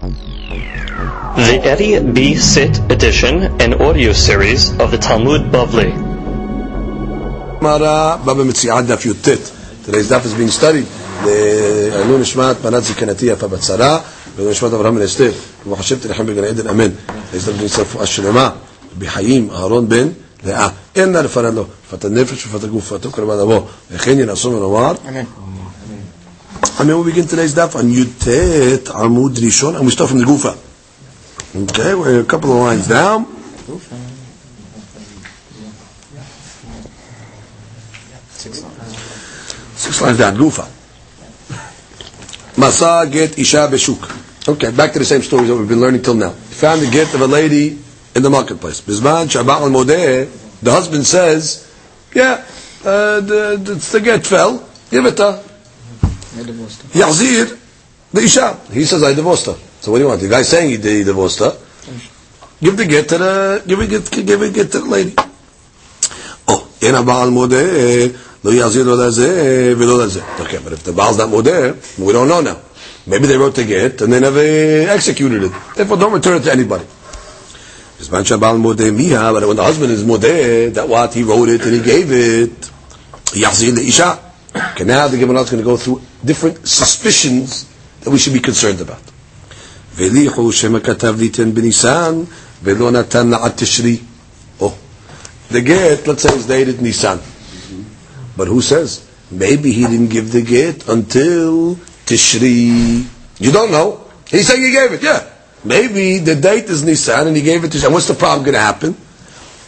The Eddie B. Sit edition and audio series of the Talmud Bavli. Mara Baba Mitziad Daf Yutet. Today's daf is being studied. לעילוי נשמת בנת זקנתי יפה בצרה, ולעילוי נשמת אברהם בן אסתר, ובחשבת לכם בגן עדן אמן. להזדמנות בניסה רפואה שלמה, בחיים אהרון בן לאה. אין נא לפרד לו, פת הנפש ופת הגוף, ופתו קרבן אבו, וכן ינעשו ונאמר. I mean, we begin today's daf on Yutet Amud Rishon, and we start from the Gufa. Okay, we're a couple of lines down. Six lines down, Gufa. Masa get Isha Beshuk. Okay, back to the same stories that we've been learning till now. Found the get of a lady in the marketplace. Bizman Shabbat al the husband says, yeah, uh, the, the, the get fell, give it to. Yazir, the Isha. He says, I divorced her. So what do you want? The guy saying he, he divorced her. Give the get to the, give it, get, give it, get to the lady. Oh, אין הבעל מודה, לא יחזיר לא לזה ולא לזה. Okay, but if the Baal's not מודה, we don't know now. Maybe they wrote the get and they never executed it. Therefore, don't return it to anybody. בזמן שהבעל מודה מיha, but when the husband is מודה, that what, he wrote it and he gave it, יחזיר לאישה. Okay, now the Gemara is going to go through different suspicions that we should be concerned about. והליחו שמא כתב ליתן בניסן ולא נתן לעד תשרי. Oh, the get, let's say, is dated Nisan. But who says? Maybe he didn't give the get until Tishri. You don't know. He's saying he gave it, yeah. Maybe the date is Nisan and he gave it to And what's the problem going to happen?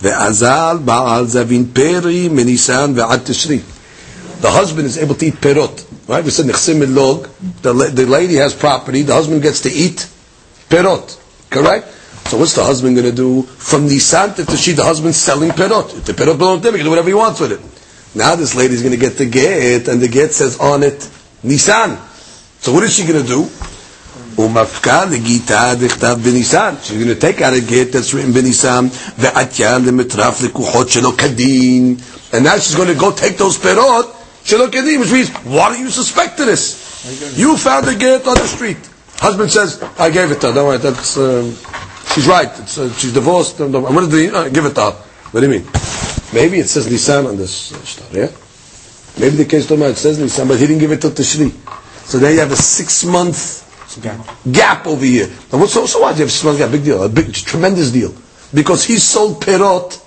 ואזל בעל זבין פרי מניסן ועד תשרי. the husband is able to eat perot. Right? We said nichsei melog. The, the lady has property. The husband gets to eat perot. Correct? So what's the husband going to do from Nisan to Tishri? The husband's selling perot. If the perot belongs to him, he can do whatever he wants with it. Now this lady's going to get the get, and the get says on it Nisan. So what is she going to do? ומפקה לגיטה she's going to take out a get that's written בניסן, ועטיה למטרף לקוחות שלא כדין. And now she's going to go take those perot shelo kedin, which means, why don't you suspect this? You found a get on the street. Husband says, I gave it to her. Don't worry, that's, um, she's right. Uh, she's divorced. I'm going to uh, give it to her? What do you mean? Maybe it says Nisan on this uh, story, yeah? Maybe the case tomorrow it says Nisan, but he didn't give it to Tishri. So now you have a six month gap. gap over here. Now, what's so, so do You have six month gap, big deal, a big, tremendous deal. Because he sold Perot,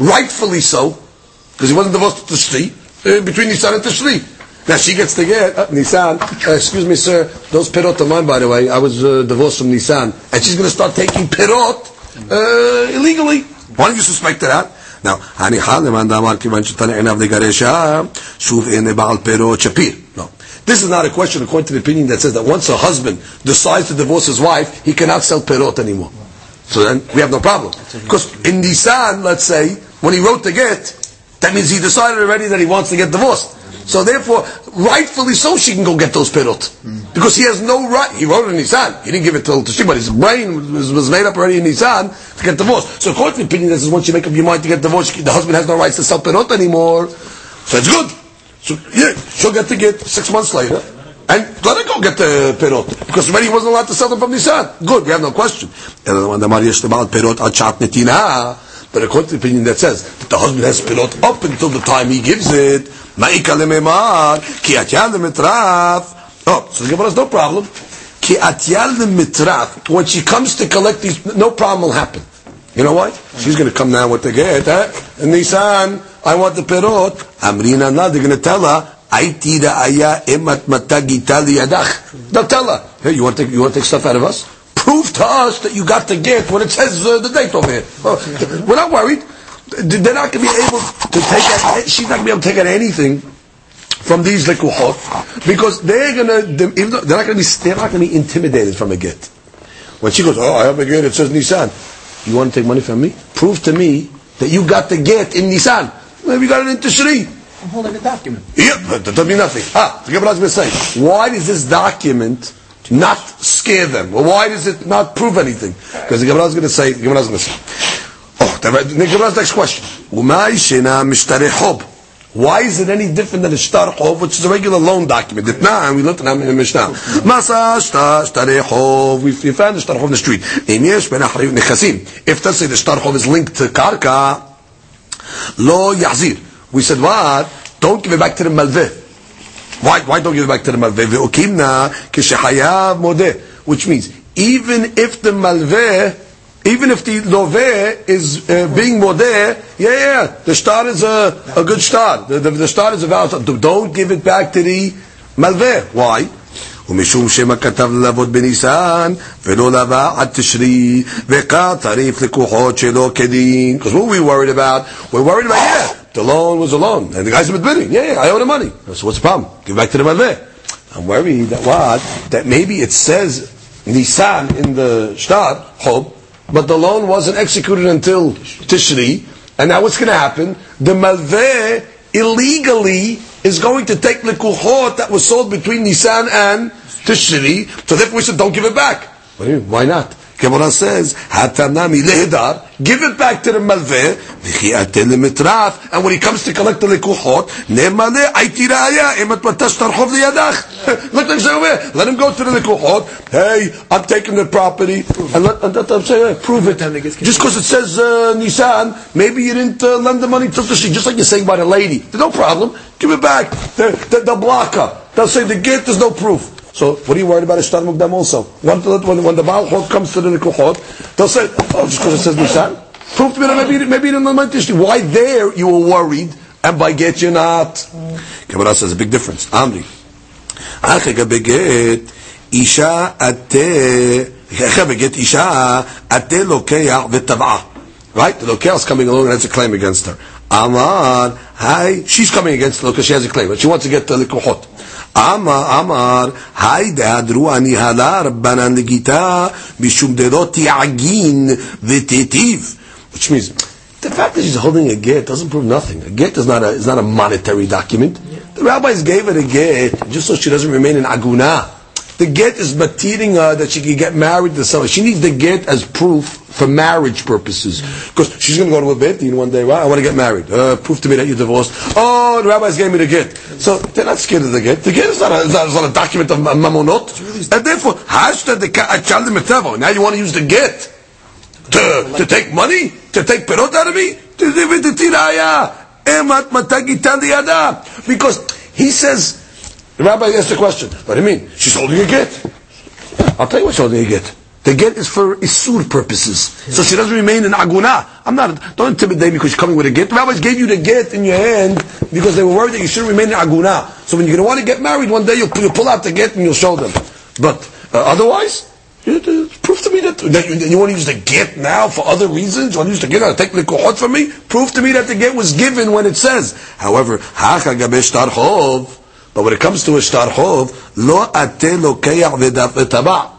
rightfully so, because he wasn't divorced to Tishri. between Nisan and Tishri. Now she gets to get, uh, Nisan, uh, excuse me sir, those Perot are mine by the way, I was uh, divorced from Nisan. And she's going to start taking Perot uh, illegally. Why don't you suspect that? Now, הניחה למאן דאמר כיוון שתנא עיניו לגרשה, שוב אין בעל פירות שפיר. No. This is not a question according to the opinion that says that once a husband decides to divorce his wife, he cannot sell perot anymore. So then we have no problem. Because in Nisan, let's say, when he wrote the get, that means he decided already that he wants to get divorced. So therefore, rightfully so, she can go get those perot. Because he has no right. He wrote it in Nisan. He didn't give it to Tishri, but his brain was, was made up already in Nisan to get divorced. So according to the opinion that says once you make up your mind to get divorced, the husband has no rights to sell perot anymore. So it's good. So yeah, she'll get to get six months later. And let her go get the perot. Because already he wasn't allowed to sell them from Nisan. Good, we have no question. But according to the opinion that says that the husband has perot up until the time he gives it. Oh, so the Gemara has no problem. When she comes to collect these, no problem will happen. You know why? She's going to come now with the get. Eh? And Nisan, I want the perot. Amrina na, they're going to tell her, Aiti ra'aya emat matagita liyadach. They'll tell her, hey, you want to take, you want to take stuff out of us? Prove to us that you got the get when it says uh, the date over here. Oh, we're not worried. They're not going to be able to take out, she's not going to be able to take out anything from these lekuchot because they're going to, they're not going to be, they're not going to be intimidated from a get. When she goes, oh, I have a get, it says Nissan. You want to take money from me? Prove to me that you got the get in Nisan. Maybe you got it in Tishri. I'm holding a document. Yeah, but that doesn't mean nothing. Ah, the Gemara is going to say, why does this document not scare them? Well, why does it not prove anything? Because the Gemara is going to say, the Gemara is going to say, oh, the, Gemara's next question. Why is it any different than a shtar chov, which is a regular loan document? And we looked at in Mishnah. We found the shtar chov in the street. If let's say the shtar chov is linked to karka, lo yahzir. We said what? Don't give it back to the malveh. Why, why don't give it back to the malveh? Ve'okimna kishehayav modeh. Which means, even if the malveh, even if the loveh is uh, being modeh, yeah, yeah, the star is a, a good star. The, the, the star is a valid star. Don't give it back to the malveh. Why? ומשום שמא כתב ללוות בניסן ולא לווה עד תשרי וכך צריך לקוחות שלא כדין because what we worried about we're worried about yeah the loan was a loan and the guy's admitting yeah, yeah I owe the money. So what's the problem? Give back to the malveh. I'm worried that what that maybe it says Nisan in the Shtar Chov but the loan wasn't executed until Tishri. And now what's going to happen? The malveh illegally is going to take likuchot that was sold between Nisan and Tishri, so therefore we said don't give it back. What do you? Why not? Gemara says, Hatanami lehedar, give it back to the malveh, lemitraf, and when he comes to collect the likuchot, nemale aiti raya, emat matash tarchov liyadach. Let him say over let him go to the likuchot, hey, I'm taking the property, and let, and let them say, hey, prove it. Just because it says uh, Nisan, maybe you didn't uh, lend the money to the just like you're saying by the lady. No problem, give it back. The, the, the blocker, they'll say the gift, there's no proof. So what are you worried about Ishtar Mukdam also? When, when, when the Baal comes to the likuchot, they'll say, oh, just because it says Nishtar? Prove to me that maybe, maybe in the Why there you were worried, and by get you not? Gemara says a big difference. Amri. Ache gabeget, isha ate, ache beget isha ate lokeach. Right? The lokeach's coming along and has a claim against her. Amar, hi, she's coming against the because she has a claim, but she wants to get the likuchot. Ama Amar, Haida Adruani Halar Banan Gita Bishum Deroti Agin Vetitiv. Which means the fact that she's holding a get doesn't prove nothing. A get is not a, is not a monetary document. The rabbis gave her a get just so she doesn't remain in Aguna. The get is matiring her that she can get married to someone. She needs the get as proof for marriage purposes. Because she's going to go to a bet and one day, well, I want to get married. Uh, prove to me that you're divorced. Oh, the rabbis gave me the get. So they're not scared of the get. The get is not a, is not, is not a document of mamonot. And therefore, Now you want to use the get to, to take money? To take perot out of me? To give it to tiraya. Because he says, the rabbi asked the question, what do you mean? She's holding a get. I'll tell you what she's holding a get. The get is for isur purposes. So she doesn't remain in aguna. I'm not, don't intimidate me because she's coming with a get. The rabbis gave you the get in your hand because they were worried that you shouldn't remain in aguna. So when you're going to want to get married one day, you'll, you'll pull out the get and you'll show them. But uh, otherwise, you, uh, to me that, that you, you, want to use the get now for other reasons. You want to use the get to take the kohot from me? Prove to me that the get was given when it says. However, hacha gabesh tarchov. But when it comes to a shtar chov, lo ate lokeach v'taba.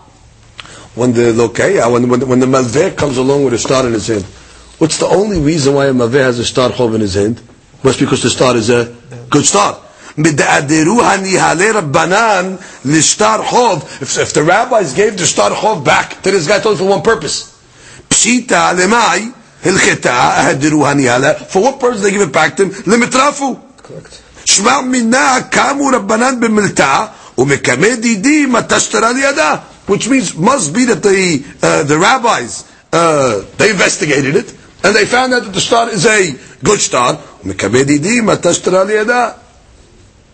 When the lokeach, when, when, when the malveh comes along with a star in his hand, what's the only reason why a malveh has a star chov in his hand? Must because the star is a good star. If, if the rabbis gave the star chov back to this guy, told for one purpose. Pshita lemai hilcheta For what purpose they give it back to him? Limitrafu. Correct. שמע מינה קמו רבנן במלתא ומקמא דידי מתי שתרה לידה which means must be that the uh, the rabbis uh, they investigated it and they found out that the star is a good star ומקמא דידי מתי שתרה לידה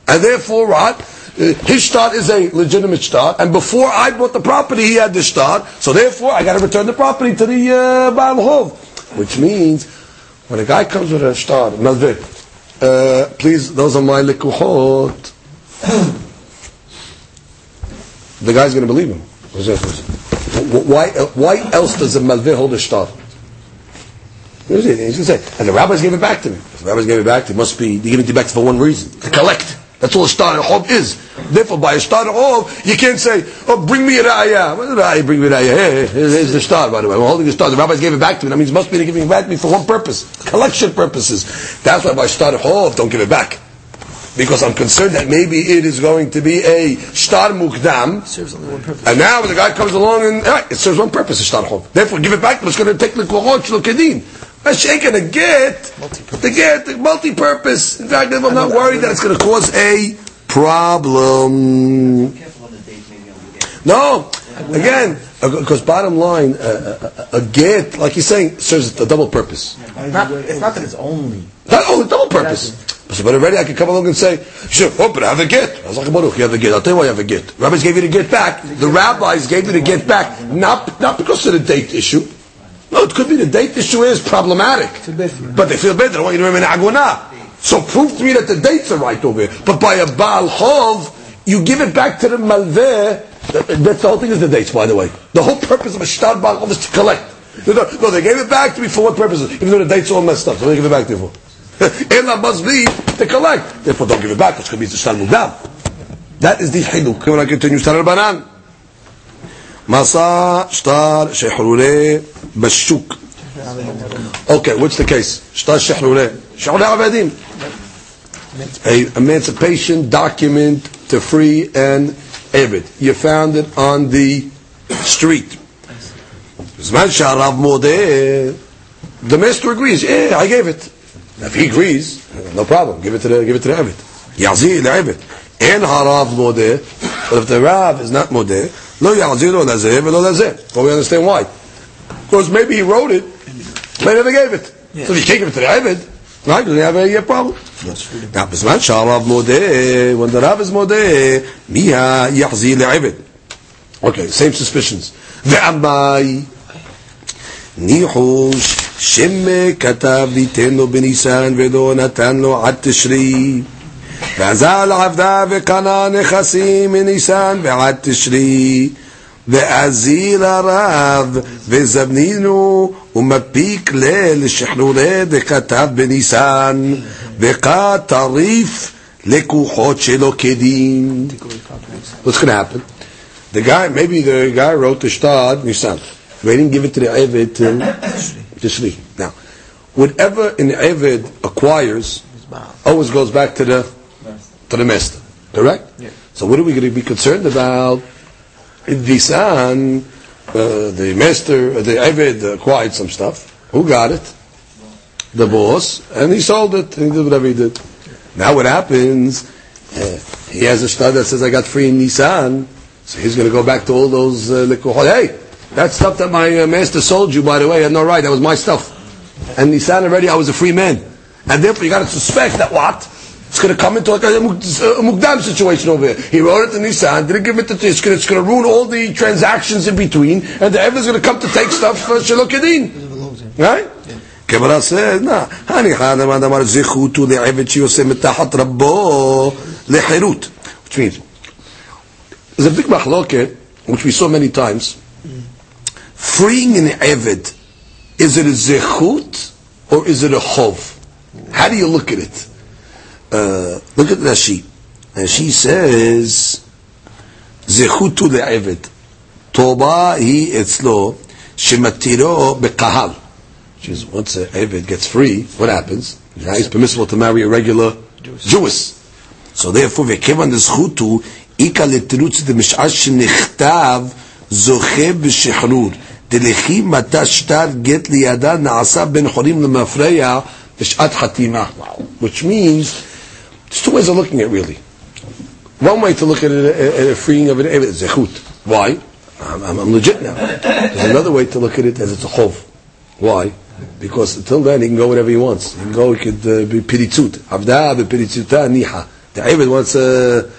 and therefore what uh, his star is a legitimate star, and before I bought the property, he had the star, so therefore I got to return the property to the uh, Baal Hov. Which means, when a guy comes with a star, Melvik, uh, please, those are my likuhot. the guy's going to believe him. Why, why else does a malveh hold a star? He's going to say, and the rabbis gave it back to me. The rabbis gave it back to me, must be, they gave it back for one reason, to collect. That's all a star of is. Therefore, by a star of you can't say, "Oh, bring me a raya." What did raya bring me a raya? Hey, here's the star. By the way, I'm holding the star. The rabbis gave it back to me. That means it must be giving it back to me for one purpose, collection purposes. That's why by star of don't give it back, because I'm concerned that maybe it is going to be a star mukdam. serves only one purpose. And now the guy comes along and right, it serves one purpose, a star hov. Therefore, give it back. But it's going to take the kohot shlo kedin. A shake and a get, the get, multi-purpose. In fact, I'm not worried that it's going to cause a problem. No, again, because bottom line, uh, a, a, get, like you're saying, serves a double purpose. Not, it's not that it's only. Not only double purpose. So, but already I can come along and say, sure, oh, but I have a get. I was like, Baruch, you have a get. I'll tell you why you have a get. Rabbis gave you the get back. The rabbis gave you the get back, not, not because of the date issue. No, it could be the date issue is problematic. But they feel bad. They don't want you to remain aguna. So prove to me that the dates are right over here. But by a Baal Chov, you give it back to the Malveh. That's the whole thing is the dates, by the way. The whole purpose of a Shtar Baal is to collect. No, they gave it back to me for what purposes? Even though the dates are all messed up. So they give it back to you for. Ela must be to collect. Therefore, don't give it back. It's going to be the Shtar Mukdam. That is the Hiduk. Can I continue? Shtar Banan. Masa Shtar Shehrureh. בשוק. Okay, what's the case? שטר שחרורי. שחרורי עבדים. A emancipation document to free an Abed. You found it on the street. זמן שהרב מודה, the master agrees, yeah, I gave it. If he agrees, no problem, give it to the, give it to the Abed. יחזיר לעבד. אין הרב מודה, but if the Rav is not מודה, לא יחזיר לו לזה ולא לזה. Well, we understand why. Because maybe he wrote it, but he never gave it. Yeah. So if you can't give it to the Abed, right, then you have a, a problem. Now, בזמן שהרב מודה, when the Rav is מודה, מי יחזיר לעבד? Okay, same suspicions. ועמאי, ניחוש, שמא כתב ליתנו בניסן ולא נתן לו עד תשרי. ועזל עבדה וקנה נכסים מניסן ועד תשרי. ואזיל הרב וזבנינו ומפיק ליל לשחרורי דכתב בניסן וכתריף לקוחות שלו כדין. What's going to happen? The guy, maybe the guy wrote the star Nisan. They didn't give it to the Eved till Tishri. Now, whatever an Eved acquires always goes back to the to the master. Correct? Yeah. So what are we going to be concerned about? In Nisan, uh, the master, uh, the Eved acquired some stuff. Who got it? The boss, and he sold it. He did whatever he did. Now what happens? Uh, he has a stud that says, "I got free in Nissan," so he's going to go back to all those uh. Hey, that stuff that my uh, master sold you, by the way, had no right. That was my stuff. And Nissan already, I was a free man, and therefore you got to suspect that what it's going to come into like a, a mukdam situation over here. He wrote it to Nissan, didn't give it to to, it's going to ruin all the transactions in between, and the is going to come to take stuff for Shalokadin. Right? Gemara says, nah, hani chadam adamar zichutu le'evet shiyosem mitachat rabbo le'cherut. Which means, there's a big mahloket, which we saw many times. Freeing an eved, is it a zechut or is it a chov? How do you look at it? Uh, look at Rashi. And she says, זכותו לעבד. טובה היא אצלו שמתירו בקהל. Which is, once an Eved gets free, what happens? Now he's permissible to marry a regular Jewish. So therefore, וכיוון דזכותו, איכא לתירוץ דמשעה שנכתב זוכה בשחרור. דלכי מטה שטר גט לידה נעשה בין חורים למפרע בשעת חתימה. Which means, there's two ways of looking at it, really. One way to look at it, a freeing of an Eved zechut. Why? I'm, I'm, I'm legit now. There's another way to look at it as it's a chov. Why? Because until then he can go whatever he wants. He can go, he could uh, be piritzut. Avda be piritzuta niha. The Eved wants to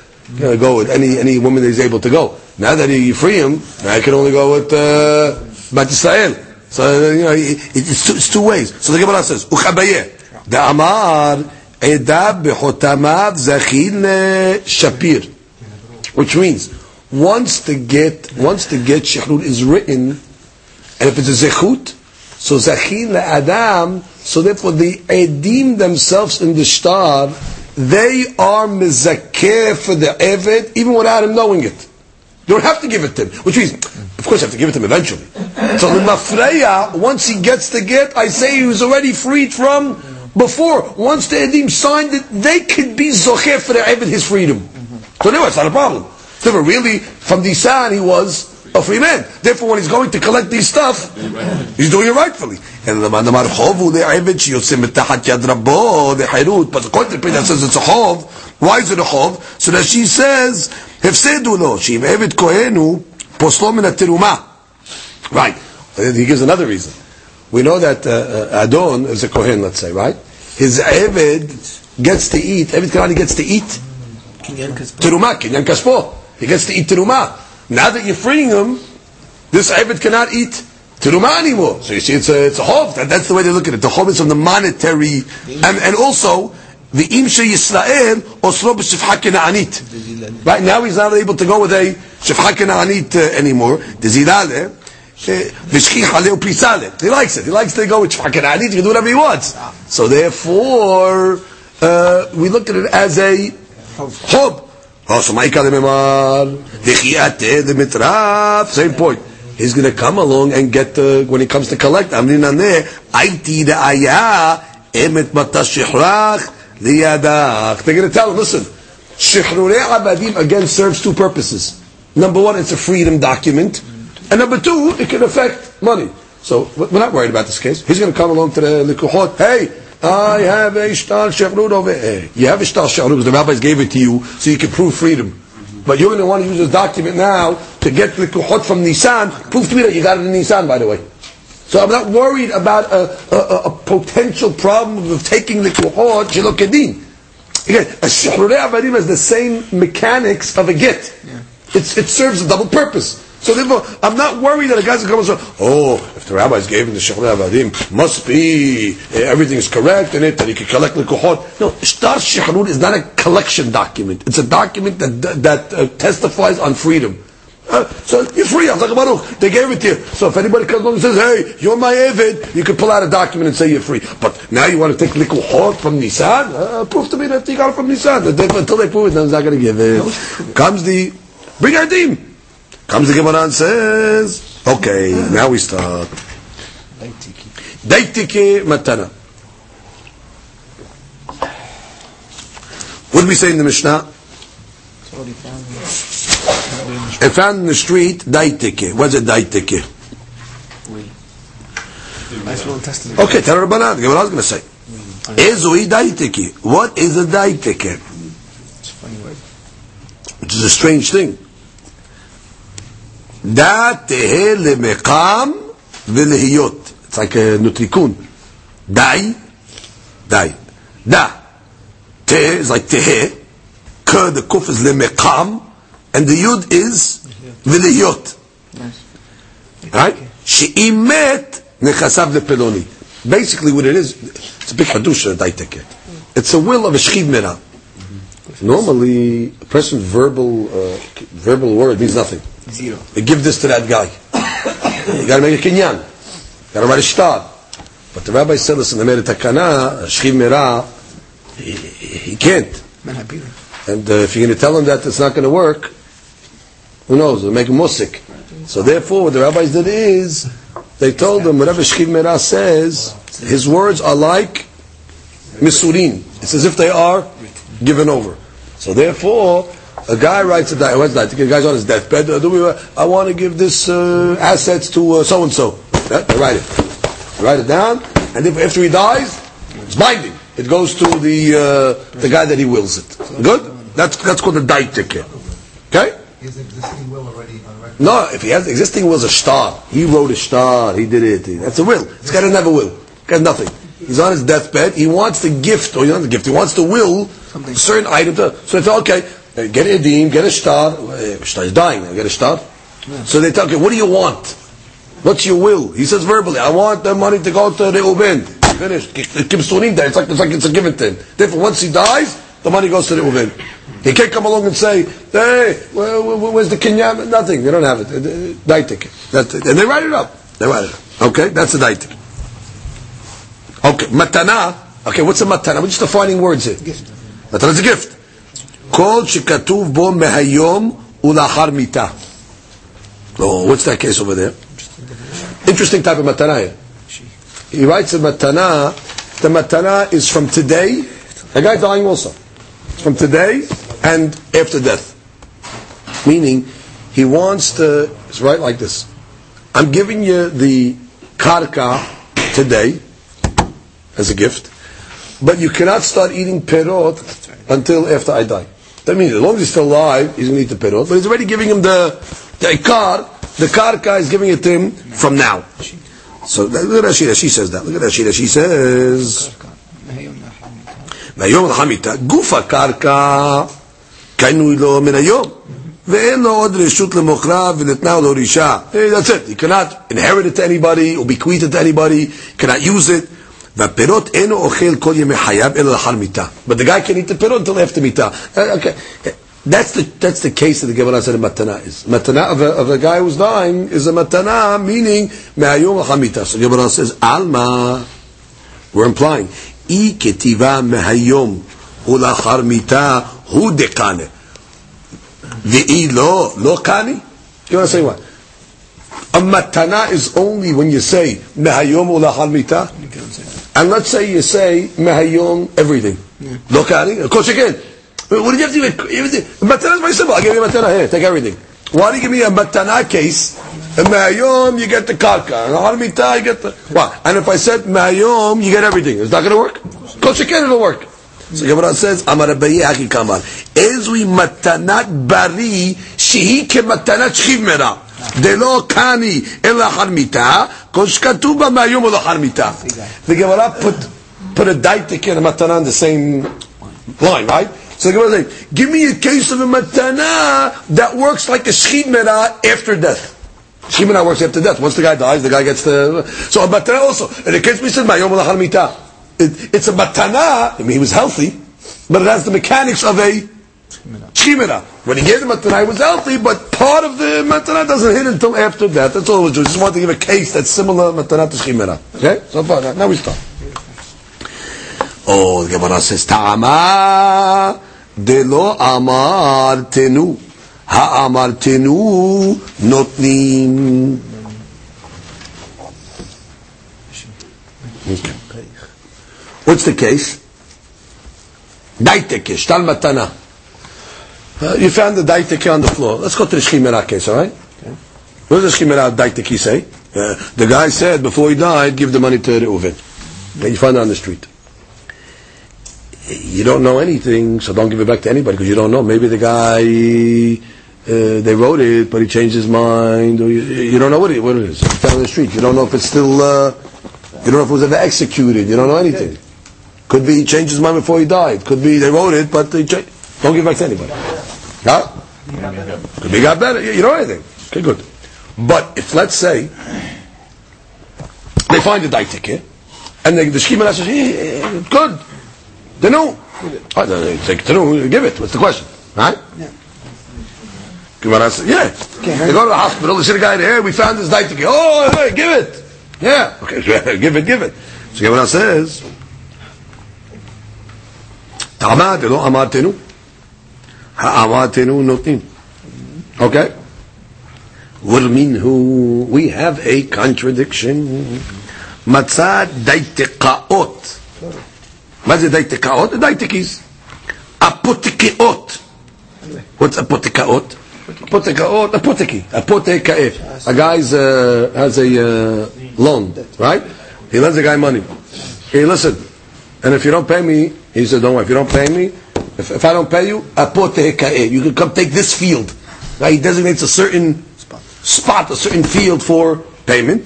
uh, go with any, any woman that he's able to go. Now that you free him, now he can only go with uh, Bat Yisrael. So, uh, you know, it, it's, two, it's two ways. So the Gemara says, Uchabayeh. The Amar, Eda behotamav zachin shapir. Which means, once the get, once the get shechrut is written, and if it's a zechut, so zachin adam, so therefore the edim themselves in the star, they are mizakeh for the evet, even without him knowing it. You don't have to give it to him. Which means, of course, you have to give it to him eventually. So the mafreya, once he gets the get, I say he was already freed from before. Once the edim signed it, they could be zocher for the evet his freedom. Mm-hmm. So anyway, it's not a problem. So really, from the Isan, he was a free man. Therefore, when he's going to collect these stuff, he's doing it rightfully. And the man chovu le'eved shiyotzim mitachat yad rabbo le'herut. But according to the that says it's a chov, why is it a chov? So that she says, hefsedu lo, she'im eved kohenu, poslo min teruma. Right. He gives another reason. We know that uh, uh, Adon is a kohen, let's say, right? His eved gets to eat. Eved Kanani gets to eat teruma, kinyan kaspo. He gets to eat teruma. Now that you're freeing him, this eved cannot eat teruma anymore. So you see, it's a it's a hov. That, that's the way they look at it. The hov is from the monetary, and and also the imshe Yisrael osro b'shifha kena'anit. Right now he's not able to go with a shifha kena'anit uh, anymore. The zilale. He likes it. He likes to go with shifha kena'anit. He can do whatever he wants. So therefore, uh, we look at it as a hob. Mitraf, same point. He's going to come along and get the, when he comes to collect. They're going to tell him, listen, Shihrure Abadim again serves two purposes. Number one, it's a freedom document. And number two, it can affect money. So we're not worried about this case. He's going to come along to the Likuhot. Hey, I have a shtar she'rut over here. You have a shtar she'rut because the rabbis gave it to you so you can prove freedom. But you're going to want to use this document now to get the kuhot from Nissan. Prove to me that you got it in Nissan, by the way. So I'm not worried about a, a, a potential problem of taking the kuhot shelo Again, a shehrurei avadim has the same mechanics of a get. Yeah. it serves a double purpose. So therefore, I'm not worried that a guy's going to come and say, oh, if the rabbis gave him the Shichrurei Avadim, must be, eh, everything is correct in it, that he can collect the kohot. No, Shtar Shechrut is not a collection document. It's a document that, that uh, testifies on freedom. Uh, so you're free. I'm like Baruch. They gave it to you. So if anybody comes along and says, "Hey, you're my Evid," you can pull out a document and say you're free. But now you want to take likuhot from Nissan? Uh, prove to me that you got it from Nissan. Until they prove it, then it's not going to give it. Comes the bring Ardim. Comes the Gemara and says, okay, now we start. Daitike matana. What did we say in the Mishnah? It found in the street daitike. What's a daitike? Okay, tell Rabbanan. The Gemara is going to say. Ezoi daitike. What is a daitike? Is a strange thing. Da tehe lemekam velehiyot. It's like a notarikon. Dai, dai. Da. Tehe is like tehe. K, the kuf is lemekam. And the yud is velehiyot. Right? She'imet nechasav lepeloni. Basically what it is, it's a big hadusha, daiteke. It's a will of a shchiv merah. Normally, a person's verbal uh, verbal word means nothing. Zero. They give this to that guy. you got to make a kinyan. You got to write a shtar. But the rabbi said, listen, they made a takana, shchiv merah, he, he can't. And uh, if you're going to tell him that it's not going to work, who knows? It'll make him musik. So therefore, what the rabbis did is, they told him, whatever shchiv merah says, his words are like misurin. It's as if they are given over. So therefore, a guy writes a die. What's that? The guy's on his deathbed. Uh, uh, I want to give this uh, assets to so and so. Write it. They write it down, and if, after he dies, it's binding. It goes to the uh, the guy that he wills it. Good. That's that's called a daitike. Okay. His existing will already on record? No, if he has existing will, is a star. He wrote a star. He did it. That's a will. This guy doesn't have a will. Got nothing. He's on his deathbed. He wants the gift, or he wants the gift. He wants the will Something. certain item. To, so it's okay. Uh, get a deem, get a star. Uh, star is dying now. Get a star. Yeah. So they tell okay, what do you want? What's your will? He says verbally, I want the money to go to Reuben. Finished. It's like it's like it's a given thing. Therefore, once he dies, the money goes to Reuben. He can't come along and say, "Hey, where, where, where's the kinyan?" Nothing. They don't have it. Daitike. That's it. And they write it up. They write it up. Okay, that's the ticket. Okay, matana. Okay, what's a matana? We're just defining words here. Matana is a gift. כל שכתוב בו מהיום ולאחר מיתה. Oh, what's that case over there? Interesting type of matana here. He writes a matana, the matana is from today, a guy dying also. It's from today and after death. Meaning, he wants to It's right like this. I'm giving you the karka today as a gift, but you cannot start eating perot until after I die. That means as long as he's still alive, he's going to eat the perot, but he's already giving him the the ikar. The karka is giving it to him from now. So look at Rashi. She says that. Look at Rashi. She says. מהיום לחמיתה, גוף הקרקע קנוי לו מן היום, ואין לו עוד רשות למוכרה וניתנה לו רישה. Hey, that's it. You cannot inherit it to anybody, or bequeath it to anybody, you cannot use it. But the guy can eat the perot until after mita. Uh, okay. That's the, that's the case that the Gemara said a matana is. Matana of a, of a guy who's dying is a matana, meaning me'ayom hamita. So the Gemara says, Alma, we're implying, i ketiva me'ayom ulachar mita hu dekane. Ve'i lo, lo kani? You want to say what? A matana is only when you say mehayom ulahal. And let's say you say mehayom everything. Look at it. Of course you can. What do you have to do? Matana is very simple. I give you a matana here. Take everything. Why do you give me a matana case? And mehayom you get the karka. And ulahal you get the what? And if I said mehayom you get everything. It's not going to work. Of course you can. It'll work. So Gemara says, Amar Abaye Haki Kamar, Ezui matanat bari shehi ke matanat merah. דלא קני אלא אחר מיתה, כל שכתוב בה מהיום או לאחר מיתה. The Gemara put, put a daitik and a matana in the same line, right? So the Gemara is saying, give me a case of a matana that works like a shchid mera after death. Shimon works after death. Once the guy dies, the guy gets the. So a matana also. In the case we said, Mayom Lachar Mita. It's a matana, I mean, he was healthy, but it has the mechanics of a chimera. When he gave the matana, he was healthy, but part of the matana doesn't hit until after death. That's all it was doing. Just want to give a case that's similar matana to chimera. Okay? So far, now we start. Oh, the Gemara says, Ta'ama delo amartenu. האמרתנו נותנים. Okay. What's the case? Daiteke, shtal matana. Uh, you found the daiteke on the floor. Let's go to the shchimera case, all right? Okay. What does the shchimera daiteke say? Uh, the guy said before he died, give the money to the Reuven. You find it on the street. You don't know anything, so don't give it back to anybody because you don't know. Maybe the guy uh, they wrote it, but he changed his mind, or you, you don't know what it, what it is. It's down the street. You don't know if it's still. Uh, you don't know if it was ever executed. You don't know anything. Could be he changed his mind before he died. Could be they wrote it, but they cha- don't give it back to anybody. Huh? Could be got better. You know anything? Okay, good. But if let's say they find a daitike and they, the shkima says, hey, good, they know. Oh, they take to know, give it. What's the question? Right? Yeah. Gemara says, yeah. Okay, they go to the hospital, they see the guy there, we found this daitik. Oh, hey, give it. Yeah. Okay, give it, give it. So Gemara says, Tama, they don't האמרתנו נותנים. Okay? ומינו, we have a contradiction. מצא דייתקאות. מה זה דייתקאות? דייתקיס. אפותקאות. What's apotekaot? Apotekaot, apoteki, apotekae. A guy's uh, has a uh, loan, right? He lends a guy money. Hey, listen, and if you don't pay me, he said, don't worry, if you don't pay me, if, if I don't pay you, apotekae. You can come take this field. Right? He designates a certain spot, a certain field for payment.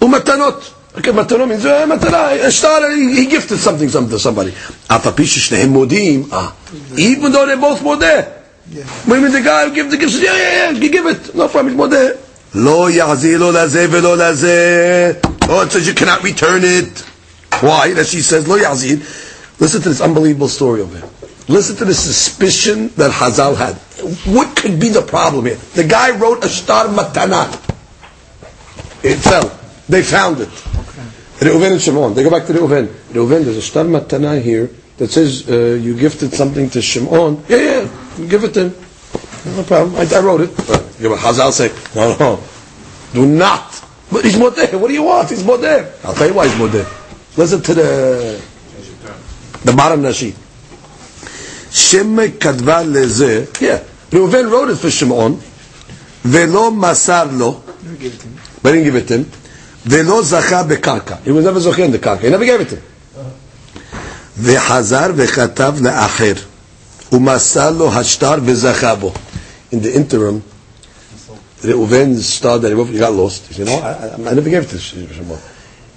Umatanot. Okay, matanot means uh, matana. A star, he, he gifted something, something to somebody. Afapish shnehem modim. Ah, even though they're both modeh. When the guy who gives the gift says, yeah, yeah, yeah, you give it. No problem, it's modeh. Lo yahzi lo lazeh velo lazeh. Oh, it says you cannot return it. Why? That she says, lo yahzi. Listen to this unbelievable story over here. Listen to the suspicion that Hazal had. What could be the problem here? The guy wrote a star matana. It fell. They found it. Reuven and Shimon. They go back to Reuven. Reuven, there's a star matana here that says uh, you gifted something to Shimon. Yeah, yeah, give it to him. No problem. I, I wrote it. Yeah, but Hazal say, no, no, do not. But he's modeh. What do you want? He's modeh. I'll tell you why he's modeh. Listen to the the bottom Rashi. Shem kadva leze. Yeah, Reuven wrote it for Shimon. Velo masar lo. Never gave it to him. But he didn't give it to him. Velo zacha bekarka. He was never zocher in the karka. He never gave it to him. וחזר וכתב לאחר, ומסר לו השטר וזכה בו. In the interim, Reuven's star that he wrote, he got lost. He said, no, I, I, I never gave it to Shimon.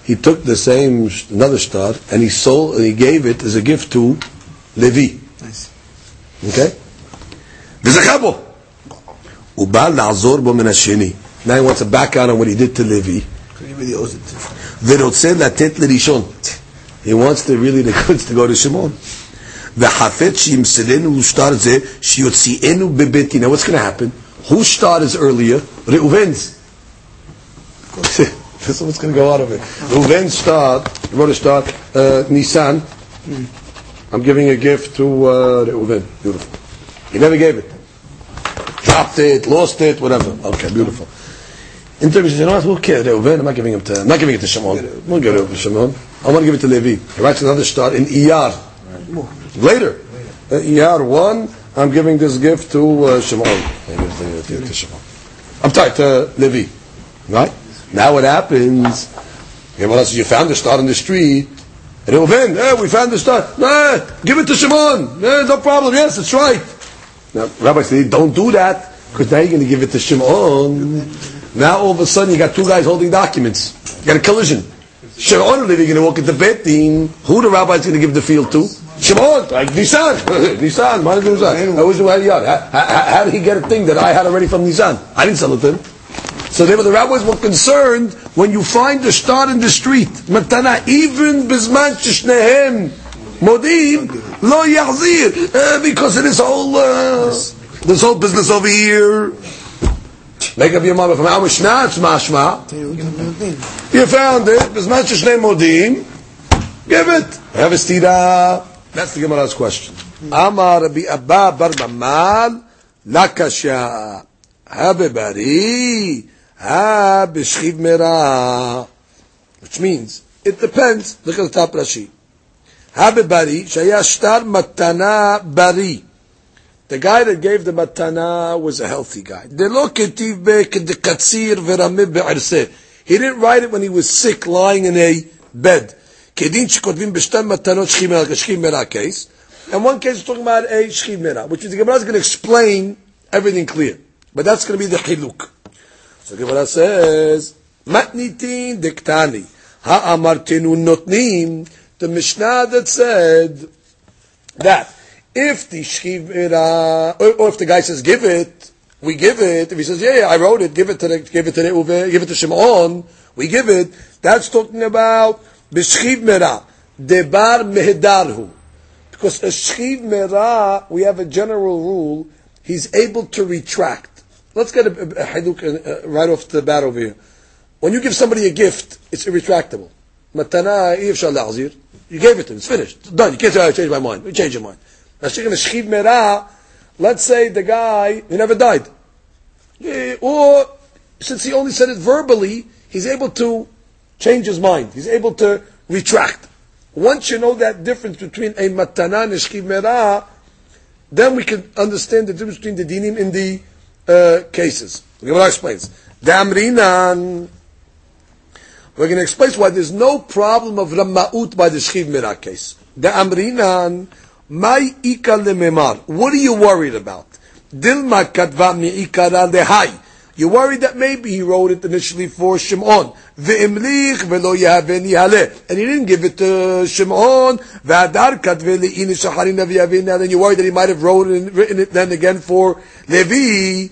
He took the same, sh- another star, and he sold, and he gave it as a gift to Levi. Nice. Okay? וזכה בו. הוא בא לעזור בו מן השני. Now he wants to back out on what he did to Levi. Because he really owes it to him. ורוצה לתת לראשון. He wants to really the goods to go to Shimon. וחפץ שימסרנו שטר זה, שיוציאנו בבית דין. Now what's going to happen? Whose star is earlier? Reuven's. this is what's going to go out of it. Reuven's star, he wrote a star, uh, Nisan. I'm giving a gift to uh, Reuven. Beautiful. He never gave it. Dropped it, lost it, whatever. Okay, beautiful. In Turkish, you know what? Who cares? Reuven, I'm not giving him to. I'm not giving it to Shimon. I'm not it to Shimon. I want to give it to Levi. He writes another star in Iyar. Later, uh, Iyar one. I'm giving this gift to uh, Shimon. I'm sorry, to Levi. Right? Now what happens? You found the star in the street. Reuven, eh, we found the star. Nah, give it to Shimon. Eh, no problem. Yes, it's right. Now, Rabbi said, don't do that, because now you're going to give it to Shimon. Now all of a sudden you got two guys holding documents. You got a collision. Shimon and Levi going to walk into Bet Din. Who the rabbi is going to give the field to? Shimon, like why did Nisan? I was how, how, how did he get a thing that I had already from Nisan? I didn't sell it to him. So they were, the rabbis were concerned when you find the star in the street, matana, even bisman shishnehem modim lo yachzir, uh, because of this whole uh, this whole business over here. Make up your mind from how much it's mashma. You, found it, bisman shishnehem modim, give it. Have a stira. That's the Gemara's question. Amar Rabbi Abba bar Memel lakasha. Habibari. Ah, ha b'shchiv. Which means, it depends. Look at the top Rashi. Ha b'bari, shaya matana bari. The guy that gave the matana was a healthy guy. He didn't write it when he was sick, lying in a bed. case. And one case is talking about a shchimera, which is the Gemara is going to explain everything clear. But that's going to be the hiluk. So Gemara says, Matnitin diktani. Ha'amartinu notnim. The Mishnah that said that if the shchivira, or, or if the guy says give it, we give it. If he says, yeah, yeah, I wrote it, give it to the, give it to the Uve, give it to Shimon, we give it. That's talking about b'shchiv mera, debar mehedarhu. Because a shchiv mera, we have a general rule, he's able to retract. Let's get a, a, a haluk uh, right off the bat over here. When you give somebody a gift, it's irretractable. Matana, la'azir. You gave it to him, it's finished. It's done. You can't say, I changed my mind. You change your mind. Let's say the guy, he never died. Eh, Or, since he only said it verbally, he's able to change his mind. He's able to retract. Once you know that difference between a matana and a then we can understand the difference between the dinim and the uh, cases. The Gemara explains. The amrinan. We're going to explain why there's no problem of rama'ut by the shchiv mera case. The amrinan. My ika lememar. What are you worried about? Dilma katva mi mi'ikara lehai. You're worried that maybe he wrote it initially for Shimon. And he didn't give it to Shimon. Ve'adar katve Then you're worried that he might have wrote it, written it then again for Levi.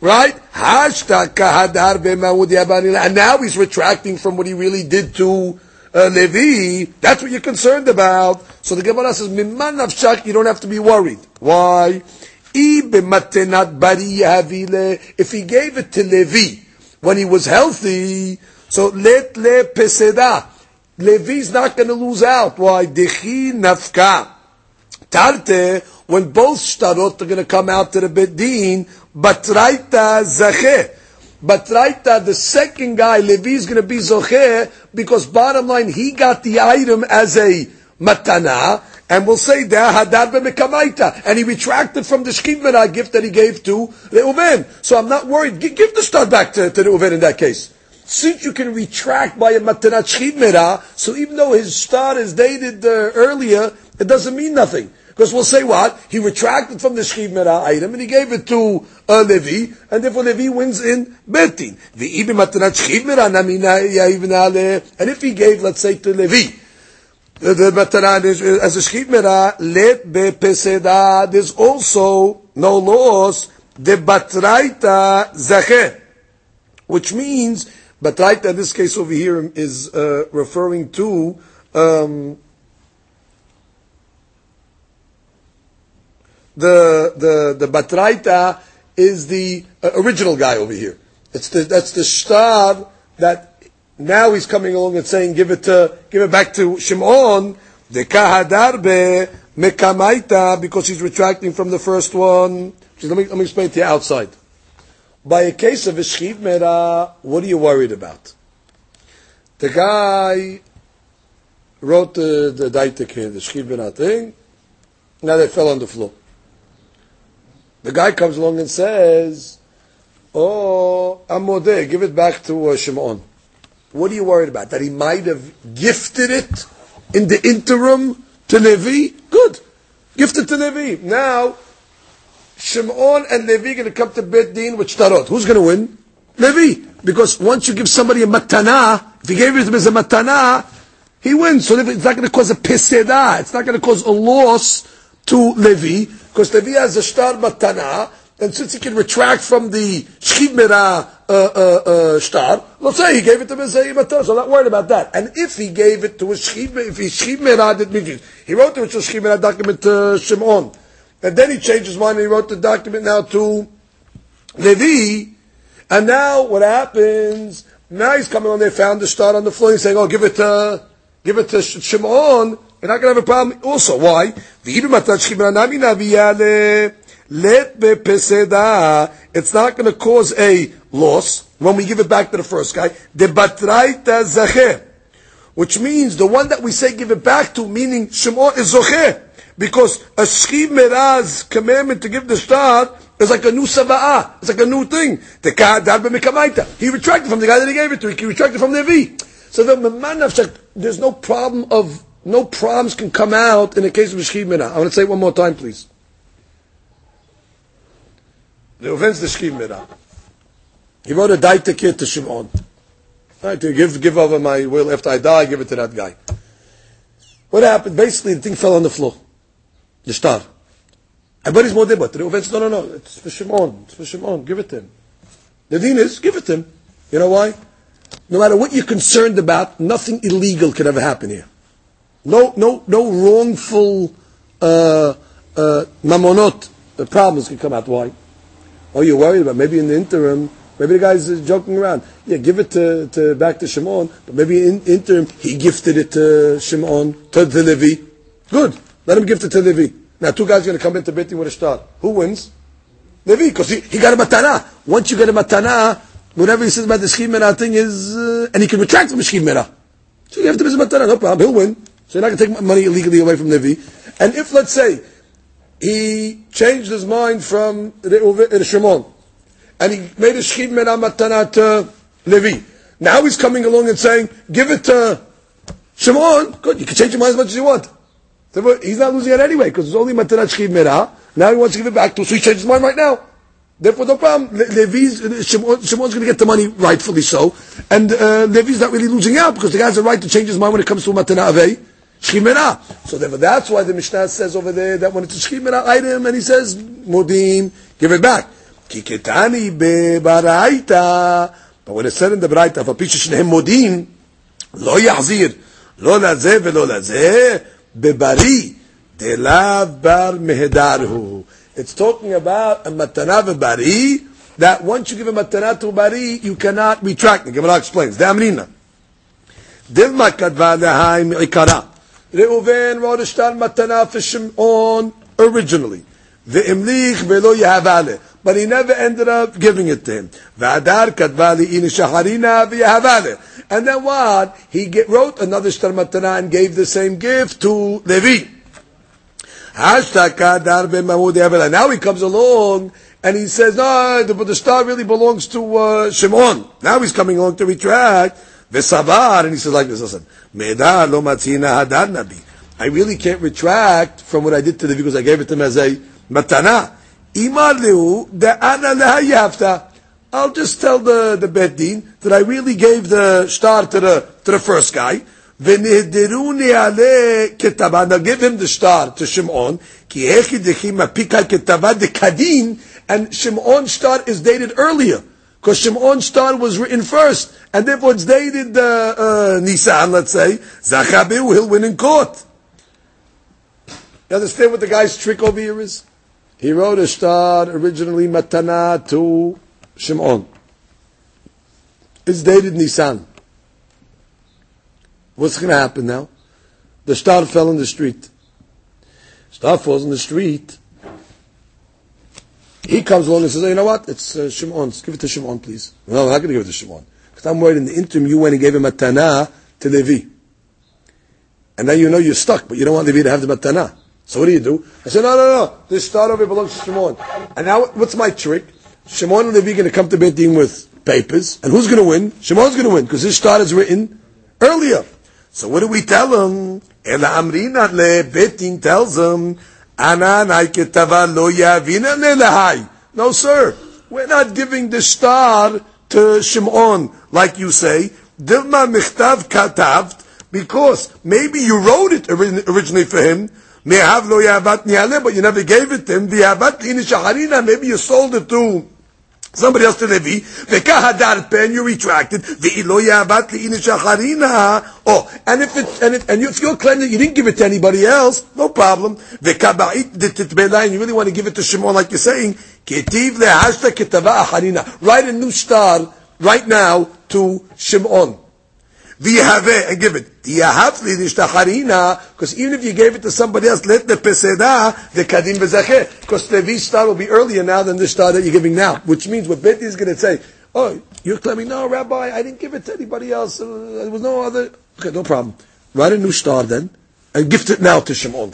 Right? Hashta kahadar yavani And now he's retracting from what he really did to uh, Levi. That's what you're concerned about. So the Gemara says, Mimman nafshak, you don't have to be worried. Why? If he gave it to Levi when he was healthy, so let le peseda. Levi's not going to lose out. Why? Dechi nafka. Tarte, when both shtarot are going to come out to the bedin, batraita zacheh. Batraita, the second guy, Levi is going to be zocher because bottom line, he got the item as a matana, And we'll say, "Da hadar b'mekamaita," and he retracted from the shchimera gift that he gave to Reuven. So I'm not worried. Gi- Give the star back to, to Reuven in that case. Since you can retract by a matanat shchimera, so even though his star is dated uh, earlier, it doesn't mean nothing. Because we'll say what? He retracted from the shchimera item and he gave it to uh, Levi, and therefore Levi wins in Betin. And if he gave, let's say, to Levi, the, the is, as a shchimera, let bepeseda, there's also no loss, the batraita zacheh which means Batraita in this case over here is uh, referring to um, the the the Batraita is the uh, original guy over here. It's the that's the star that now he's coming along and saying give it to give it back to Shimon mekamaita because he's retracting from the first one. Let me let me explain to you outside by a case of a shchiv mera, what are you worried about? The guy wrote the, the daitek here, the shchiv mera thing, now they fell on the floor. The guy comes along and says, oh, Amodeh, give it back to uh, Shimon. What are you worried about? That he might have gifted it in the interim to Levi? Good. Gifted to Levi. Now, Shimon and Levi are going to come to Bet Din with Shtarot. Who's going to win? Levi. Because once you give somebody a matana, if you gave it to him as a matana, he wins. So it's not going to cause a peseda. It's not going to cause a loss to Levi, because Levi has a shtar matana, and since he can retract from the shchimera uh, uh, uh, let's say he gave it to a matana, so I'm not worried about that. And if he gave it to a shchimera, if he shchimera did mean he wrote the shchimera document to Shimon, and then he changed his mind and he wrote the document now to Levi, and now what happens? Now he's coming on there, found the star on the floor, he's saying, "Oh, give it to, give it to Sh- Shimon." You're not going to have a problem. Also, why? It's not going to cause a loss when we give it back to the first guy. The batraita zacher, which means the one that we say give it back to, meaning Shimon is zocher. Because a shchiv meraz commandment to give the star is like a new sava'ah. It's like a new thing. The b'mekamaita. He retracted from the guy that he gave it to. He retracted from Levi. So the there's no problem of no problems can come out in the case of a shchiv merah. I want to say it one more time, please. The offense the shchiv merah. He wrote a daitike to Shimon. Right, to give give over my will after I die, give it to that guy. What happened? Basically, the thing fell on the floor. The star. Everybody's more but the offense, no, no, no, it's for Shimon. It's for Shimon. Give it to him. The deen is, give it to him. You know why? No matter what you're concerned about, nothing illegal could ever happen here. No, no, no wrongful uh, uh, mamonot uh, problems can come out. Why? Oh, you're worried about maybe in the interim, maybe the guy's joking around. Yeah, give it to, to back to Shimon, but maybe in interim he gifted it to Shimon to the Levi. Good, let him gift it to Levi. Now two guys are going to come into Betin with a star. Who wins? Levi, because he, he got a matana. Once you get a matana, whatever he says about the shchimera thing is, uh, and he can retract from the shchimera. So you have to be a matana, no problem. He'll win. So you're not going to take money illegally away from Levi. And if, let's say, he changed his mind from Shimon, and he made a shchim mena matana to Levi. Now he's coming along and saying, give it to Shimon. Good, you can change your mind as much as you want. He's not losing it anyway, because it's only matana shchim mena. Now he wants to give it back to, so he changed his mind right now. Therefore, no problem. Le- Levi's, Shimon, Shimon's going to get the money rightfully so, and uh, Levi's not really losing out because the guy has a right to change his mind when it comes to matana avei. Shchimera. So therefore, that's why the Mishnah says over there that when it's a Shchimera item and he says, Modim, give it back. Kiketani bebaraita. But when it's said in the Baraita, lo yahzir, lo delav bar mehedarhu. It's talking about a matana bebari, that once you give a matana to bari, you cannot retract. The Gemara explains. The Amrina. Dilma kadva lehai mi'ikara. Reuven wrote a shtar matana for Shimon originally. Ve'imlich velo yahavale. But he never ended up giving it to him. And then what? He get, wrote another shtar matana and gave the same gift to Levi. Now he comes along and he says, no, the, the star really belongs to uh, Shimon. Now he's coming along to retract. And he says like this, listen, nabi. I really can't retract from what I did to the because I gave it to him as a matana. Imar lehu de'ana lehayafta. I'll just tell the, the Bet Din that I really gave the star to the, to the first guy. ונהדרוני עלי כתבה, now give him the star to Shimon, כי הכי דכי מפיקה כתבה דקדין, and Shimon's star is dated earlier, because Shimon's star was written first, and therefore it's dated uh, uh, Nisan, let's say, Zachabihu, he'll win in court. You understand what the guy's trick over here is? He wrote a star originally Matana to Shimon. It's dated Nisan. What's going to happen now? The star fell in the street. Star falls in the street. He comes along and says, oh, you know what? It's uh, Shimon's. Give it to Shimon, please. No, I'm not going to give it to Shimon. Because I'm worried in the interim you went and gave him a Tana to Levi. And now you know you're stuck, but you don't want Levi to have the Matana. So what do you do? I said, no, no, no. This star over belongs to Shimon. And now, what's my trick? Shimon and Levi are going to come to Beit Din with papers. And who's going to win? Shimon's going to win, because his star is written earlier. So what do we tell him? Ela amrina le betin tells him. No, sir. We're not giving the star to Shimon, like you say. Dilma michtav katav, because maybe you wrote it originally for him. Mehav lo yavat niale, but you never gave it to him. The yavat shaharina, maybe you sold it to Somebody else to Levi, v'kahadar pen, you retracted, v'ilo yavat li'ina shacharina. Oh, and if it, and, it, and if you're claiming that you didn't give it to anybody else, no problem. V'kaba'it titbela, and you really want to give it to Shimon like you're saying, ketiv lehashta ketava acharina. Write a new star right now to Shimon. V'yahave, and give it. V'yahavli nishtacharina, because even if you gave it to somebody else, let the peseda, the kadim v'zacheh, because Levi's star will be earlier now than the star that you're giving now, which means what Beti is going to say, oh, you're claiming, no, Rabbi, I didn't give it to anybody else, there was no other, okay, no problem. Write a new star then, and gift it now to Shimon.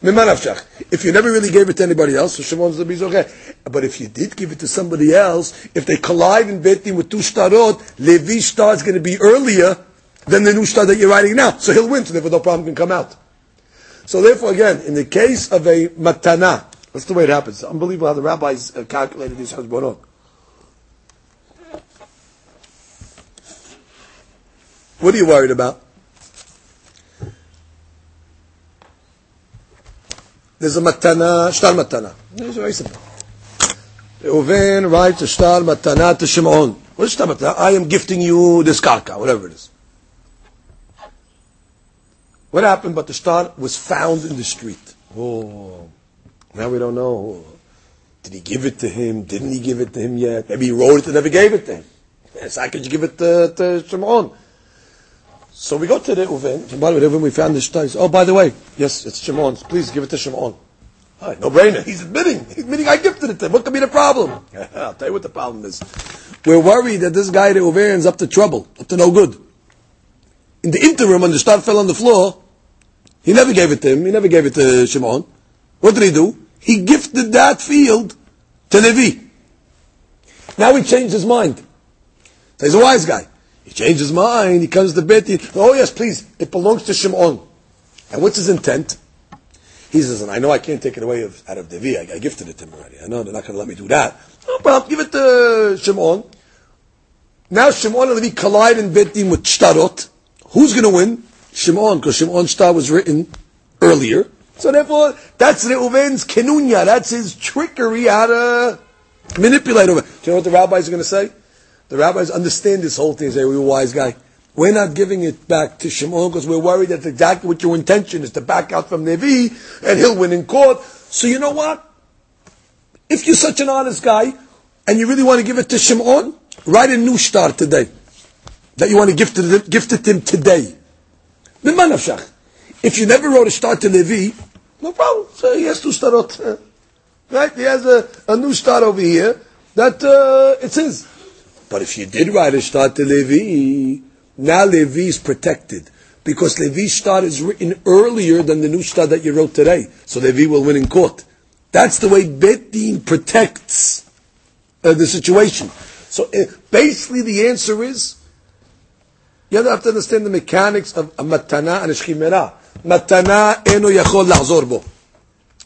If you never really gave it to anybody else, so Shimon's the okay. But if you did give it to somebody else, if they collide in Betin with two starot, Levi's star is going to be earlier than the new star that you're writing now. So he'll win, so therefore no problem can come out. So therefore, again, in the case of a matana, that's the way it happens. It's unbelievable how the rabbis uh, calculated these hasbonot. What are you worried about? There's a matana, shtar matana. It's very simple. Reuven writes a shtar matana to Shimon. What is shtar matana? I am gifting you this karka, whatever it is. What happened? But the star was found in the street. Oh, now we don't know. Did he give it to him? Didn't he give it to him yet? Maybe he wrote it and never gave it to him. Yes, I could give it to, to Shimon? So we go to Reuven. By the way, we found the star, oh, by the way, yes, it's Shimon's. Please give it to Shimon. Right, no brainer. He's admitting. He's admitting I gifted it to him. What could be the problem? I'll tell you what the problem is. We're worried that this guy, Reuven, is up to trouble, up to no good. In the interim, when the star fell on the floor, he never gave it to him. He never gave it to Shimon. What did he do? He gifted that field to Levi. Now he changed his mind. So he's a wise guy. He changed his mind. He comes to Betty. Oh yes, please. It belongs to Shimon. And what's his intent? He says, I know I can't take it away of, out of Levi. I, I gifted it to him already. I know they're not going to let me do that. No problem. Give it to Shimon. Now Shimon and Levi collide in Betin with Shtarot. Who's going to win? Shimon, because Shimon's star was written earlier. So therefore, that's Reuven's kenunya. That's his trickery how to manipulate over. Do you know what the rabbis are going to say? The rabbis understand this whole thing. They Say, we're a wise guy. We're not giving it back to Shimon because we're worried that's exactly what your intention is to back out from Levi and he'll win in court. So you know what? If you're such an honest guy and you really want to give it to Shimon, write a new star today that you want to gift it, gift it to him today. If you never wrote a star to Levi, no problem. So he has two starot. Right? He has a, a new star over here that uh, it's his. But if you did write a star to Levi, now Levi is protected. because Levi star is written earlier than the new star that you wrote today. So Levi will win in court. That's the way Bet Din protects uh, the situation. So uh, basically, the answer is you have to understand the mechanics of a matana and a shchimera. Matana eno yachol lahzor bo.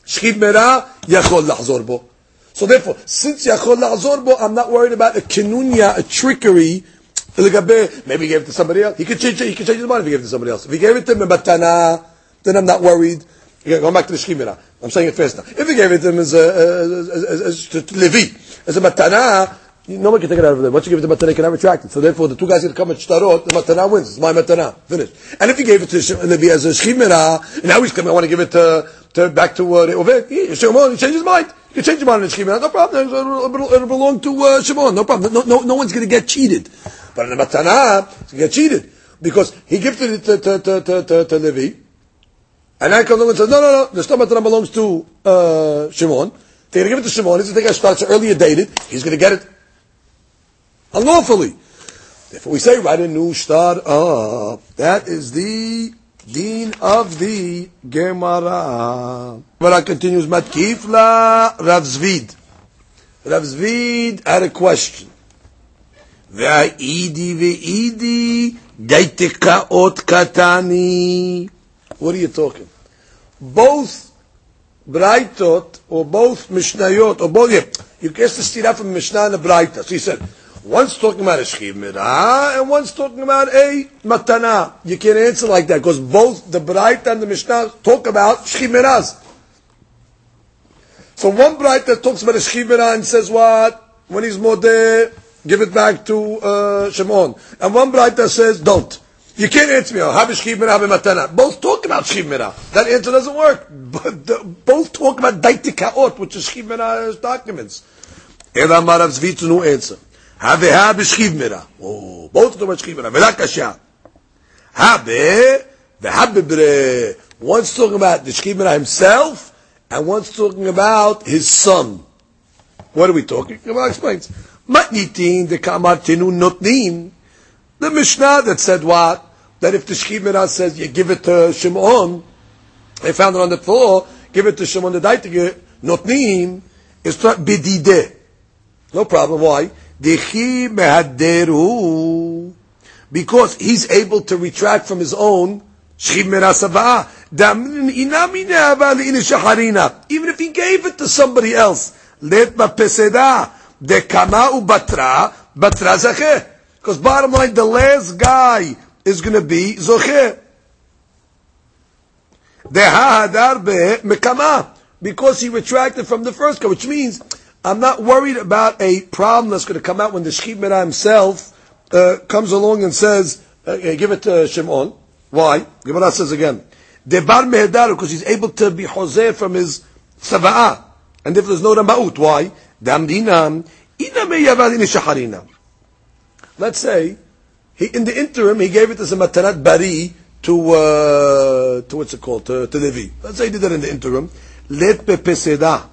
Shchimera yachol lahzor bo. So therefore, since yachol lahzor bo, I'm not worried about a kinunya, a trickery. Maybe he gave it to somebody else. He could change. He could change his mind if he gave it to somebody else. If he gave it to him matana, then I'm not worried. Going back to the shchimera. I'm saying it fast now. If he gave it to him as a, as, as, as, to, to Levi, as a matana, no one can take it out of them. Once you give it to matana, you cannot retract it. So therefore, the two guys can come at shtarot, the matana wins. It's my matana. Finished. And if you gave it to Levi as a shchimera, and now he's coming, I want to give it to, to back to uh, he, Shimon, he changed his mind. You can change mind in no problem. It'll, it'll belong to uh, Shimon, no problem. No, no, no one's going to get cheated. But in the matana, he's going to get cheated. Because he gifted it to, to, to, to, to, to Levi, and I comes along and says, no, no, no, the stomach belongs to uh, Shimon. They're going to give it to Shimon. He's going to take a starts earlier dated. He's going to get it unlawfully. Therefore, we say, a new start up. That is the Dean of the Gemara. Gemara continues, Matkifla Rav Zevid. Rav Zevid had a question. Ve'idi ve'idi daitekaot katani. What are you talking? Both Braitot or both Mishnayot or both, yeah, you guess the stira from Mishnah and the Braita. So he said, one's talking about a Shchiv Mirah and one's talking about a Matana. You can't answer like that because both the Braita and the Mishnah talk about Shchiv. So one Braita talks about a Shchiv Mirah and says what? When he's Modeh, give it back to uh, Shimon. And one Braita says, don't. You can't answer me. Have a shchiv mirah, have matana. Both talk about shchiv mirah. That answer doesn't work. But the, both talk about daitikaot, which is shchiv mirah's documents. Ela marav zvitzu no answer. Ha b'shchiv mirah. Oh, both talk about shchiv mirah. Vela kasha. Have v'habibre. One's talking about the mirah himself, and one's talking about his son. What are we talking? Gemara explains. Matnitin de kamartinu notnin. The Mishnah that said what? That if the Shechim says you give it to Shimon, they found it on the floor, give it to Shimon the Daitike, notnim, is not bidide. No problem. Why? Because he's able to retract from his own Even if he gave it to somebody else. Let. Because bottom line, the last guy is going to be Zocher. Because he retracted from the first guy, which means I'm not worried about a problem that's going to come out when the Shechib Mera himself uh, comes along and says, uh, give it to Shimon. Why? Gemara says again, Debar mehedar, because he's able to be Jose from his Sava'ah. And if there's no Ramaut, why? Damdinam, ina meyavad ina shaharina. Let's say, he, in the interim, he gave it as a matanat bari to, uh, to what's it called, to, to Levi. Let's say he did that in the interim. Let peseda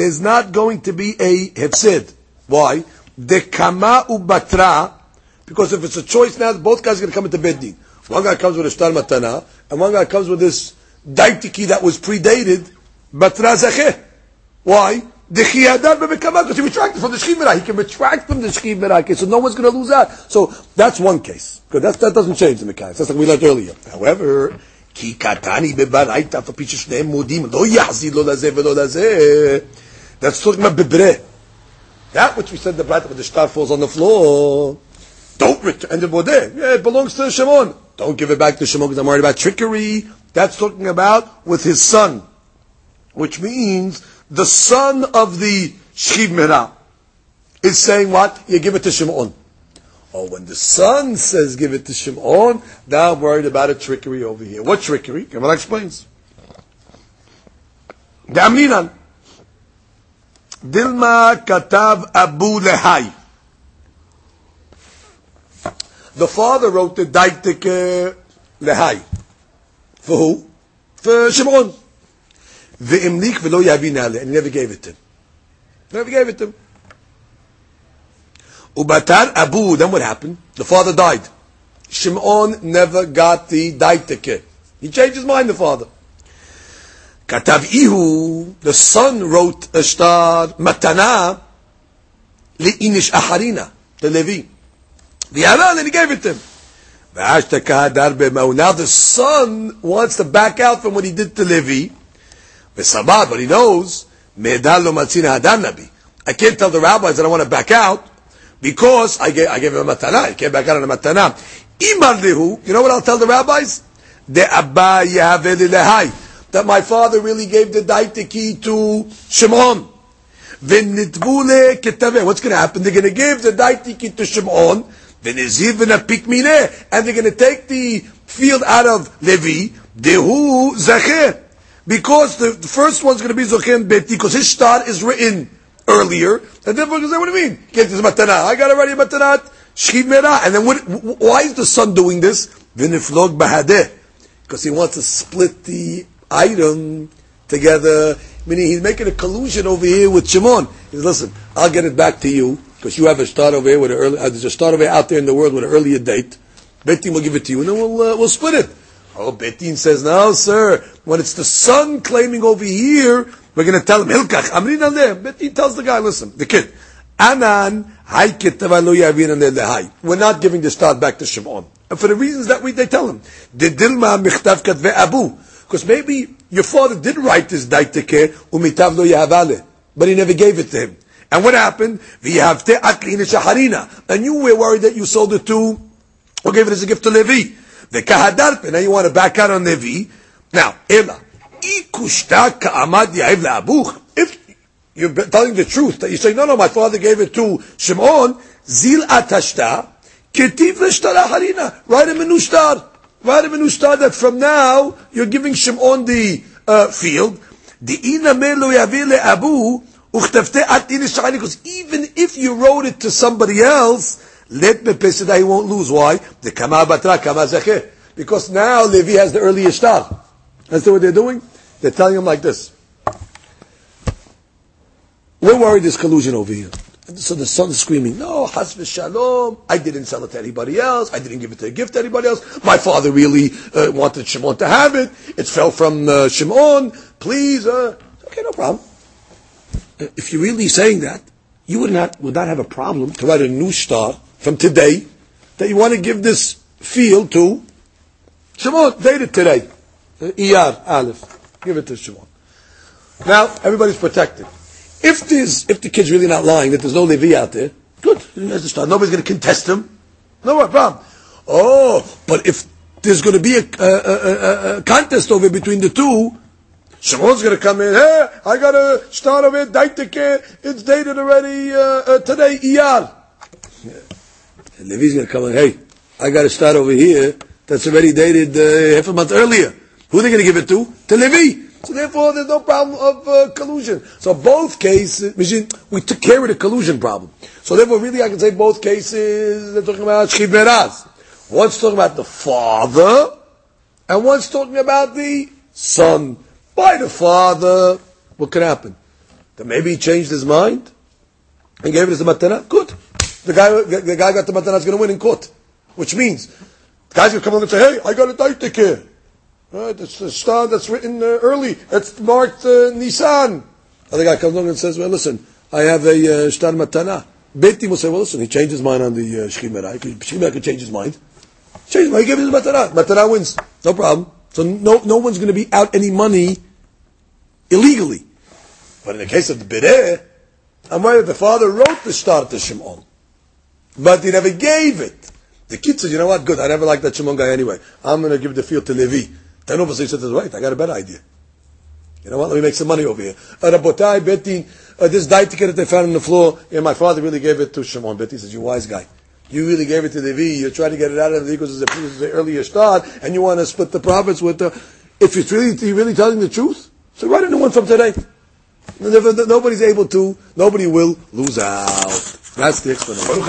there's not going to be a hefsid. Why? The kama ubatra, because if it's a choice now, both guys are going to come into bedin. One guy comes with a shtar matana, and one guy comes with this daitike that was predated, batra zakeh. Why? The chiyadad bebekama, because he retracted from the shchimirah. He can retract from the shchimirah, so no one's going to lose out. So that's one case. Good, that's, that doesn't change the mechanics. That's like we learned earlier. However, ki katani bebaraita for על פי ששניהם מודים, לא יחזיר לו lo ולא that's talking about bebre. That which we said the brayta, when the shtar falls on the floor, don't return, and the bodeh, yeah, it belongs to Shimon. Don't give it back to Shimon because I'm worried about trickery. That's talking about with his son. Which means the son of the Shchiv Mera is saying what? You give it to Shimon. Oh, when the son says give it to Shimon, now I'm worried about a trickery over here. What trickery? Gemara explains. Damninan. Dilma katav Abu Lehai. The father wrote the Daitik Lehai. For who? For Shimon. Ve'imlik v'lo yavinale. and he never gave it to him. Never gave it to him. Ubatar Abu, then what happened? The father died. Shimon never got the daitike. He changed his mind, the father. Katav Ihu, the son wrote a star, Matana, Le'inish Aharina, the Levi. The Aran, and he gave it to him. Now the son wants to back out from what he did to Levi. But he knows, I can't tell the rabbis that I want to back out because I gave, I gave him a matana. I can't back out on a matana. You know what I'll tell the rabbis? De abba that my father really gave the daitike to Shimon. What's going to happen? They're going to give the daitike to Shimon. And they're going to take the field out of Levi. Because the, the first one's going to be Zochen Beti, because his star is written earlier. And then what do you mean? Get this matana. I got already matanat. Shchiv mera. And then what, why is the son doing this? Bahadeh. Because he wants to split the item together. Meaning he's making a collusion over here with Shimon. He says, listen, I'll get it back to you because you have a start over here with an early, uh, there's a start over out there in the world with an earlier date. Betin will give it to you and then we'll, uh, we'll split it. Oh, Betin says, no, sir. When it's the son claiming over here, we're going to tell him, Hilkach, Amrin there. Betin tells the guy, listen, the kid, Anan, we're not giving the start back to Shimon. And for the reasons that we, they tell him. abu. Because maybe your father did write this daitike umitav lo yahavale, but he never gave it to him. And what happened? Shaharina. And you were worried that you sold it to, or gave it as a gift to Levi. The kahadarpe. Now you want to back out on Levi. Now, ela. Ikushta. If you're telling the truth, that you say, no, no, my father gave it to Shimon, zil atashta, ketiv l'shtara harina. Write him a new. Write him a new star that from now, you're giving Shimon the uh, field. Because even if you wrote it to somebody else, let me that he won't lose. Why? The kama batra kama Because now Levi has the earliest star. That's what they're doing. They're telling him like this. We're worried there's collusion over here. So the son's screaming, no, has shalom, I didn't sell it to anybody else, I didn't give it to a gift to anybody else, my father really uh, wanted Shimon to have it, it fell from uh, Shimon, please, uh, okay, no problem. If you're really saying that, you would not, would not have a problem to write a new star from today, that you want to give this field to Shimon, date it today. Iyar, Aleph. Give it to Shimon. Now, everybody's protected. If there's, if the kid's really not lying, that there's no Levi out there, good. Nobody's going to contest him. No problem. Oh, but if there's going to be a, a, a, a contest over between the two, Shimon's going to come in. Hey, I got a start of it. It's dated already uh, uh, today. Iyar. And Levi's going to come in. Hey, I got a start over here that's already dated uh, half a month earlier. Who are they going to give it to? To Levi. So therefore, there's no problem of uh, collusion. So both cases, we took care of the collusion problem. So therefore, really, I can say both cases, they're talking about Shchiv Meraz. One's talking about the father, and one's talking about the son. By the father, what could happen? That maybe he changed his mind and gave it as a matana? Good. The guy, the guy got the matana is going to win in court. Which means, the guy's going to come along and say, hey, I got a daite here. Right? It's the star that's written uh, early. It's marked uh, Nisan. Other guy comes along and says, well, listen, I have a uh, star matana. Beti will say, well, listen, he changed his mind on the uh, Shechimera. Shechimera could change his mind. Change his mind. He gave his matana. Matana wins. No problem. So no, no one's going to be out any money illegally. But in the case of the Bideh, I'm worried the father wrote the star to Shimon. But he never gave it. The kid says, you know what, good, I never liked that Shimon guy anyway. I'm going to give the field to Levi. Then obviously he said, right, I got a better idea. You know what? Let me make some money over here. Rabotai, Betty, uh, this daitike that they found on the floor, yeah, my father really gave it to Shimon. Betty says, you wise guy. You really gave it to the V. You're trying to get it out of the because it's, it's the earlier start, and you want to split the profits with the. If it's really, you're really telling the truth, so write a new one from today. Nobody's able to, nobody will lose out. That's the explanation.